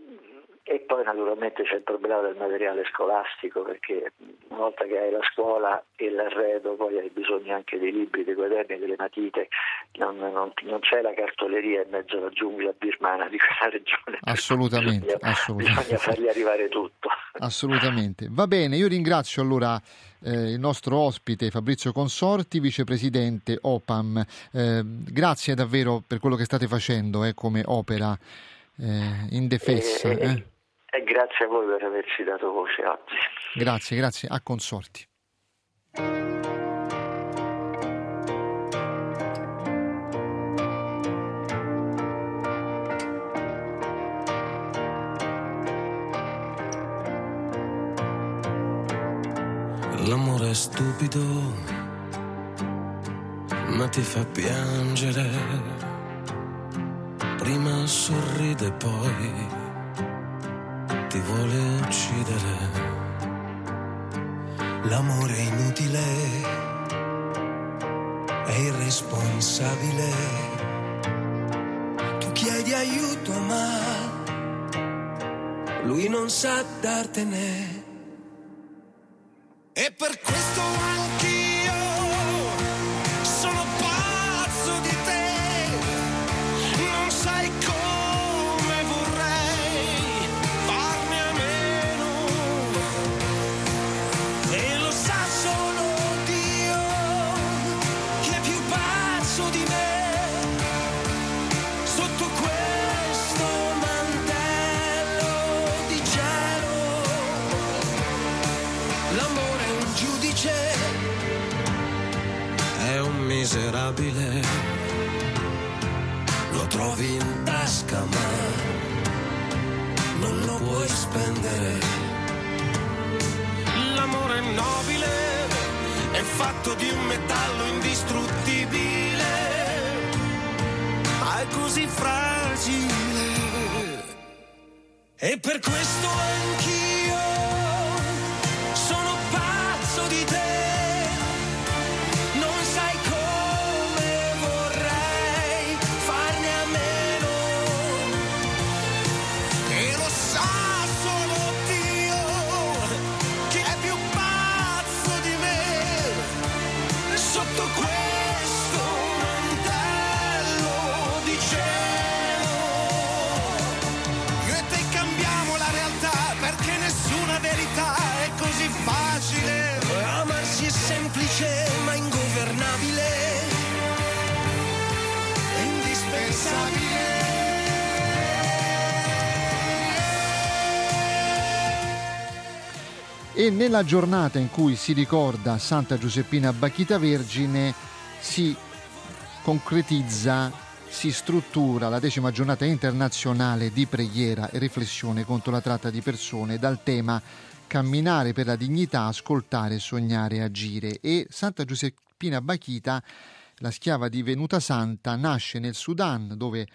e poi naturalmente c'è il problema del materiale scolastico perché una volta che hai la scuola e l'arredo poi hai bisogno anche dei libri, dei quaderni, delle matite, non, non- non c'è la cartoleria in mezzo alla giungla birmana di quella regione. Assolutamente, bisogna, assolutamente. bisogna fargli arrivare tutto. Assolutamente. Va bene, io ringrazio allora eh, il nostro ospite Fabrizio Consorti, vicepresidente OPAM. Eh, grazie davvero per quello che state facendo eh, come opera eh, indefessa. E, eh. e grazie a voi per averci dato voce oggi. Grazie, grazie a Consorti. L'amore è stupido, ma ti fa piangere. Prima sorride, poi ti vuole uccidere. L'amore è inutile, è irresponsabile. Tu chiedi aiuto ma lui non sa dartene. E per questo Nella giornata in cui si ricorda Santa Giuseppina Bacchita Vergine si concretizza, si struttura la decima giornata internazionale di preghiera e riflessione contro la tratta di persone dal tema camminare per la dignità, ascoltare, sognare, agire. E Santa Giuseppina Bachita, la schiava divenuta santa, nasce nel Sudan dove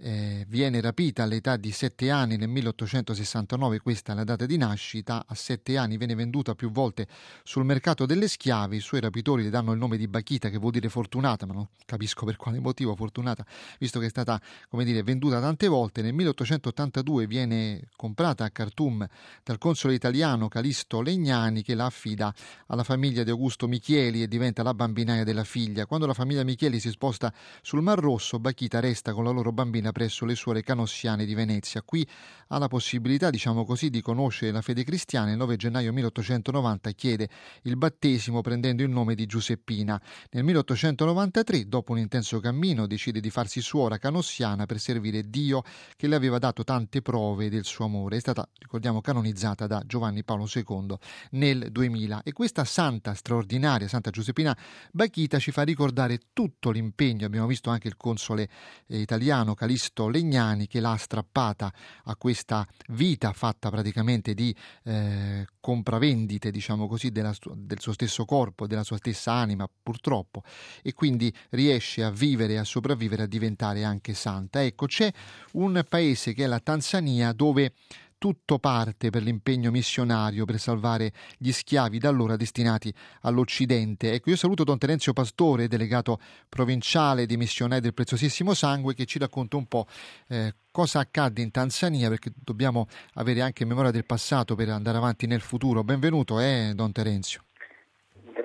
eh, viene rapita all'età di sette anni nel 1869, questa è la data di nascita, a sette anni viene venduta più volte sul mercato delle schiave, i suoi rapitori le danno il nome di Bachita che vuol dire fortunata, ma non capisco per quale motivo fortunata, visto che è stata come dire, venduta tante volte, nel 1882 viene comprata a Khartoum dal console italiano Calisto Legnani che la affida alla famiglia di Augusto Michieli e diventa la bambinaia della figlia. Quando la famiglia Michieli si sposta sul Mar Rosso, Bachita resta con la loro bambina presso le suore canossiane di Venezia. Qui ha la possibilità, diciamo così, di conoscere la fede cristiana. Il 9 gennaio 1890 chiede il battesimo prendendo il nome di Giuseppina. Nel 1893, dopo un intenso cammino, decide di farsi suora canossiana per servire Dio che le aveva dato tante prove del suo amore. È stata, ricordiamo, canonizzata da Giovanni Paolo II nel 2000 e questa santa straordinaria, Santa Giuseppina Bachita, ci fa ricordare tutto l'impegno. Abbiamo visto anche il console eh, italiano Calisto Legnani che l'ha strappata a questa vita fatta praticamente di eh, compravendite, diciamo così, della, del suo stesso corpo, della sua stessa anima, purtroppo, e quindi riesce a vivere, a sopravvivere, a diventare anche santa. Ecco, c'è un paese che è la Tanzania dove tutto parte per l'impegno missionario per salvare gli schiavi da allora destinati all'Occidente. Ecco, io saluto Don Terenzio Pastore, delegato provinciale di missionari del Preziosissimo Sangue, che ci racconta un po' eh, cosa accadde in Tanzania, perché dobbiamo avere anche memoria del passato per andare avanti nel futuro. Benvenuto, eh, Don Terenzio.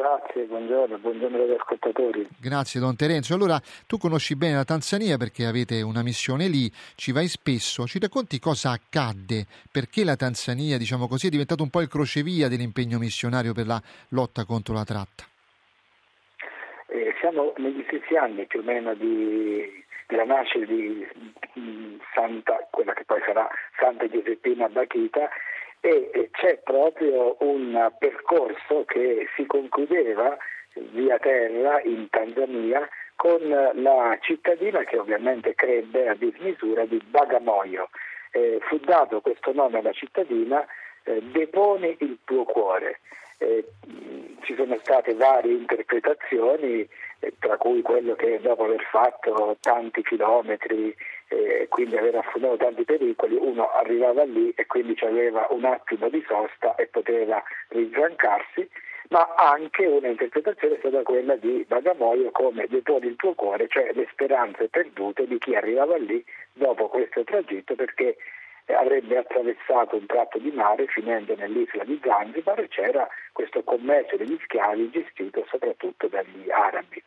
Grazie, buongiorno, buongiorno agli ascoltatori. Grazie Don Terenzio. Allora, tu conosci bene la Tanzania perché avete una missione lì, ci vai spesso, ci racconti cosa accadde, perché la Tanzania, diciamo così, è diventato un po' il crocevia dell'impegno missionario per la lotta contro la tratta? Eh, siamo negli stessi anni più o meno di, della nascita di mh, Santa, quella che poi sarà Santa Giuseppina Bachita, e c'è proprio un percorso che si concludeva via terra in Tanzania con la cittadina che ovviamente crebbe a dismisura di Bagamoyo. Eh, fu dato questo nome alla cittadina, eh, deponi il tuo cuore. Eh, ci sono state varie interpretazioni, eh, tra cui quello che dopo aver fatto tanti chilometri e quindi aver affondato tanti pericoli, uno arrivava lì e quindi aveva un attimo di sosta e poteva rinfrancarsi, ma anche una interpretazione è stata quella di Bagamoyo come deponi il tuo cuore, cioè le speranze perdute di chi arrivava lì dopo questo tragitto perché avrebbe attraversato un tratto di mare finendo nell'isola di Zanzibar e c'era questo commercio degli schiavi gestito soprattutto dagli arabi.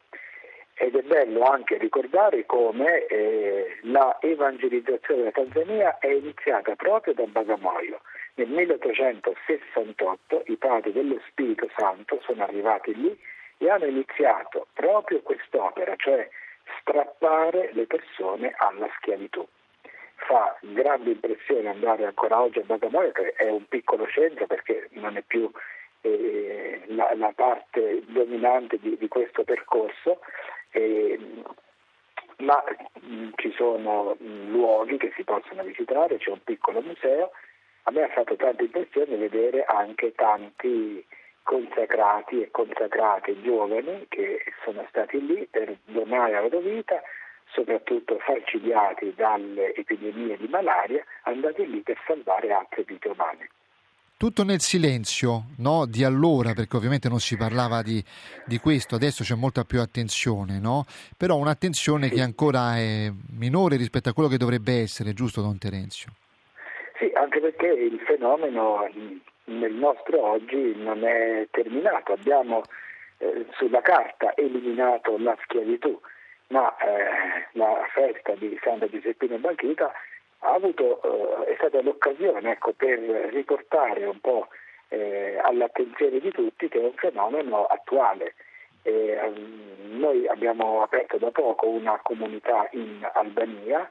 Ed è bello anche ricordare come eh, la evangelizzazione della Tanzania è iniziata proprio da Bagamoyo. Nel 1868 i padri dello Spirito Santo sono arrivati lì e hanno iniziato proprio quest'opera, cioè strappare le persone alla schiavitù. Fa grande impressione andare ancora oggi a Bagamoyo, che è un piccolo centro perché non è più eh, la, la, parte dominante di, di questo percorso, eh, ma mh, ci sono mh, luoghi che si possono visitare, c'è un piccolo museo. A me ha fatto tanta impressione vedere anche tanti consacrati e consacrate giovani che sono stati lì per donare la loro vita, soprattutto falcidiati dalle epidemie di malaria, andati lì per salvare altre vite umane. Tutto nel silenzio no? di allora, perché ovviamente non si parlava di, di, questo, adesso c'è molta più attenzione, no? però un'attenzione che ancora è minore rispetto a quello che dovrebbe essere, giusto Don Terenzio? Sì, anche perché il fenomeno nel nostro oggi non è terminato, abbiamo eh, sulla carta eliminato la schiavitù, ma eh, la festa di Santa Giuseppina Banchita avuto, eh, è stata l'occasione ecco, per riportare un po' eh, all'attenzione di tutti che è un fenomeno attuale. Eh, noi abbiamo aperto da poco una comunità in Albania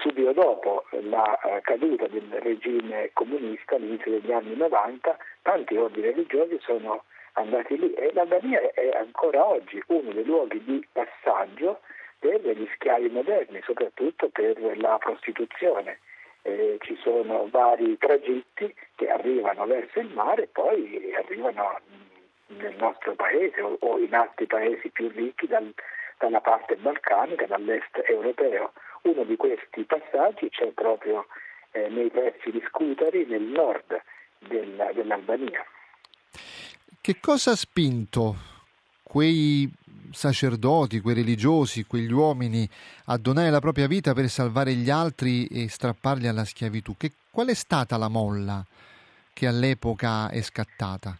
subito dopo la eh, caduta del regime comunista all'inizio degli anni 90 tanti ordini religiosi sono andati lì e l'Albania è ancora oggi uno dei luoghi di passaggio per gli schiavi moderni, soprattutto per la prostituzione. Eh, ci sono vari tragitti che arrivano verso il mare e poi arrivano nel nostro paese o, o in altri paesi più ricchi dal, dalla parte balcanica, dall'est europeo. Uno di questi passaggi c'è proprio eh, nei pressi di Scutari, nel nord del, dell'Albania. Che cosa ha spinto quei sacerdoti, quei religiosi, quegli uomini a donare la propria vita per salvare gli altri e strapparli alla schiavitù? Che, qual è stata la molla che all'epoca è scattata?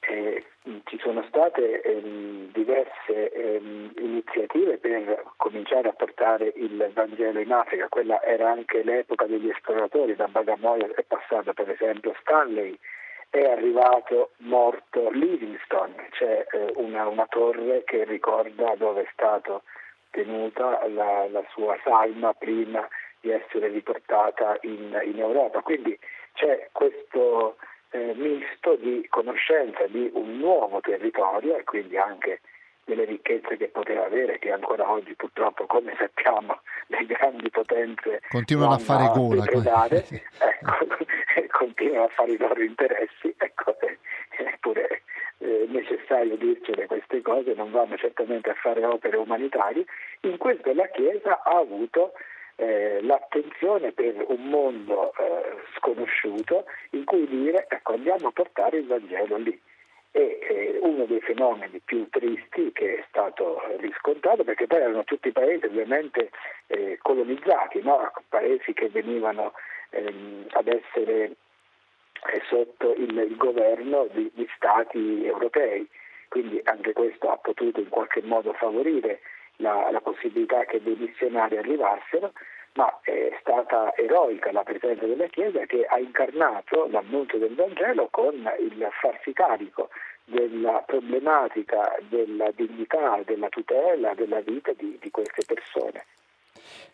Eh, ci sono state ehm, diverse ehm, iniziative per cominciare a portare il Vangelo in Africa, quella era anche l'epoca degli esploratori, da Bagamoyo è passata per esempio Stanley, è arrivato morto Livingstone, c'è eh, una, una, torre che ricorda dove è stata tenuta la, la, sua salma prima di essere riportata in, in Europa. Quindi c'è questo eh, misto di conoscenza di un nuovo territorio e quindi anche delle ricchezze che poteva avere, che ancora oggi purtroppo, come sappiamo, le grandi potenze continuano a fare gola. Depredare, ecco, continuano a fare i loro interessi, ecco, è pure eh, necessario dircene queste cose, non vanno certamente a fare opere umanitarie. In questo la Chiesa ha avuto eh, l'attenzione per un mondo eh, sconosciuto in cui dire ecco andiamo a portare il Vangelo lì è eh, uno dei fenomeni più tristi che è stato riscontrato perché poi erano tutti paesi ovviamente eh, colonizzati, no? paesi che venivano ehm, ad essere eh, sotto il, il governo di, di, stati europei, quindi anche questo ha potuto in qualche modo favorire la, la possibilità che dei missionari arrivassero ma è stata eroica la presenza della Chiesa che ha incarnato l'annuncio del Vangelo con il farsi carico della problematica della dignità, della tutela della vita di, di queste persone.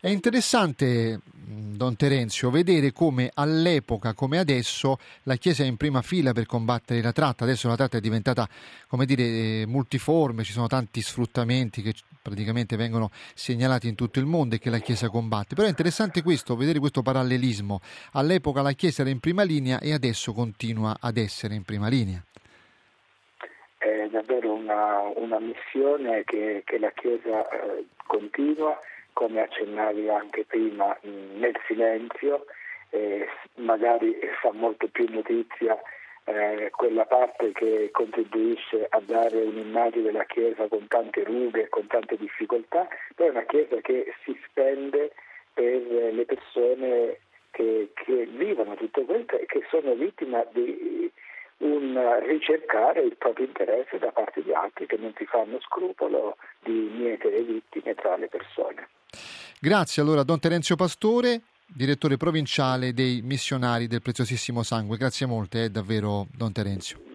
È interessante, Don Terenzio, vedere come all'epoca, come adesso, la Chiesa è in prima fila per combattere la tratta. Adesso la tratta è diventata, come dire, eh, multiforme, ci sono tanti sfruttamenti che praticamente vengono segnalati in tutto il mondo e che la Chiesa combatte. Però è interessante questo, vedere questo parallelismo. All'epoca la Chiesa era in prima linea e adesso continua ad essere in prima linea. È davvero una, una missione che, che, la Chiesa eh, continua come accennavi anche prima, nel silenzio, eh, magari fa molto più notizia eh, quella parte che contribuisce a dare un'immagine della Chiesa con tante rughe, con tante difficoltà, poi è una Chiesa che si spende per le persone che, che vivono tutto questo e che sono vittime di un ricercare il proprio interesse da parte di altri che non si fanno scrupolo di mietere vittime tra le persone. Grazie allora Don Terenzio Pastore, direttore provinciale dei missionari del preziosissimo sangue. Grazie molte, eh, davvero Don Terenzio.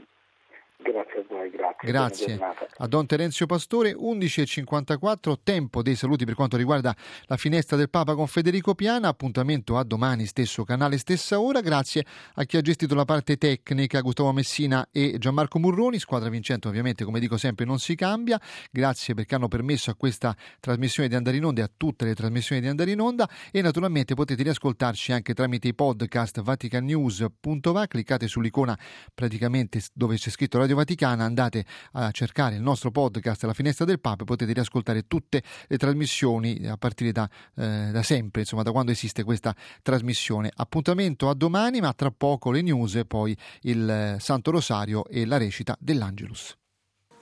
Grazie a Don Terenzio Pastore, 11.54, tempo dei saluti per quanto riguarda la finestra del Papa con Federico Piana, appuntamento a domani stesso canale, stessa ora, grazie a chi ha gestito la parte tecnica, Gustavo Messina e Gianmarco Murroni, squadra vincente ovviamente come dico sempre non si cambia, grazie perché hanno permesso a questa trasmissione di andare in onda e a tutte le trasmissioni di andare in onda. E naturalmente potete riascoltarci anche tramite i podcast vaticanews.va, cliccate sull'icona praticamente dove c'è scritto Radio Vaticana, andate a cercare il nostro podcast La finestra del e potete riascoltare tutte le trasmissioni a partire da, eh, da sempre, insomma da quando esiste questa trasmissione. Appuntamento a domani, ma tra poco le news e poi il eh, Santo Rosario e la recita dell'Angelus.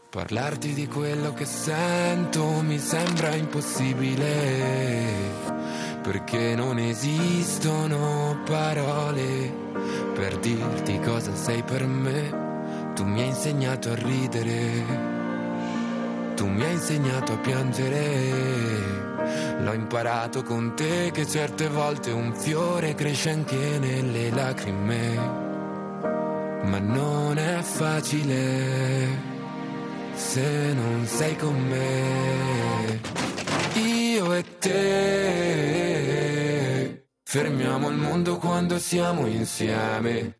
Parlarti di quello che sento mi sembra impossibile, perché non esistono parole per dirti cosa sei per me. Tu mi hai insegnato a ridere, tu mi hai insegnato a piangere. L'ho imparato con te che certe volte un fiore cresce anche nelle lacrime, ma non è facile se non sei con me. Io e te fermiamo il mondo quando siamo insieme,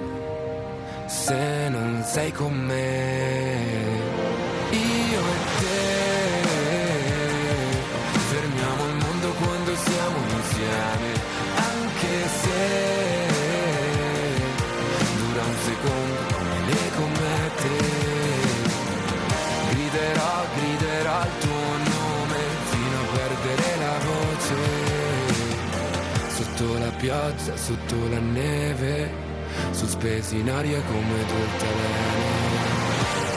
se non sei con me. Io e te fermiamo il mondo quando siamo insieme, anche se dura un secondo come le comete. Griderò, griderò il tuo nome fino a perdere la voce. Sotto la pioggia, sotto la neve sospesi in aria come due altalene.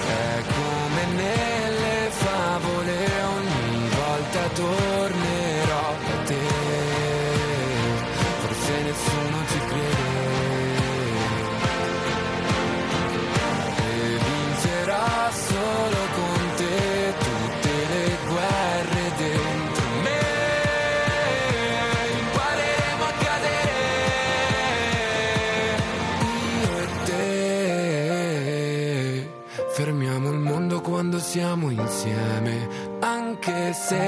È come nelle favole, ogni volta tornerò da te. Forse nessuno ci siamo insieme, anche se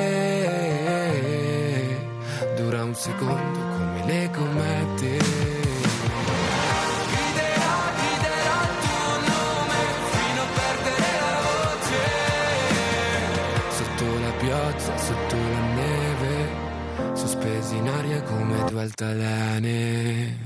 dura un secondo come le comete. Griderò, griderò il tuo nome fino a perdere la voce. Sotto la pioggia, sotto la neve, sospesi in aria come due altalene.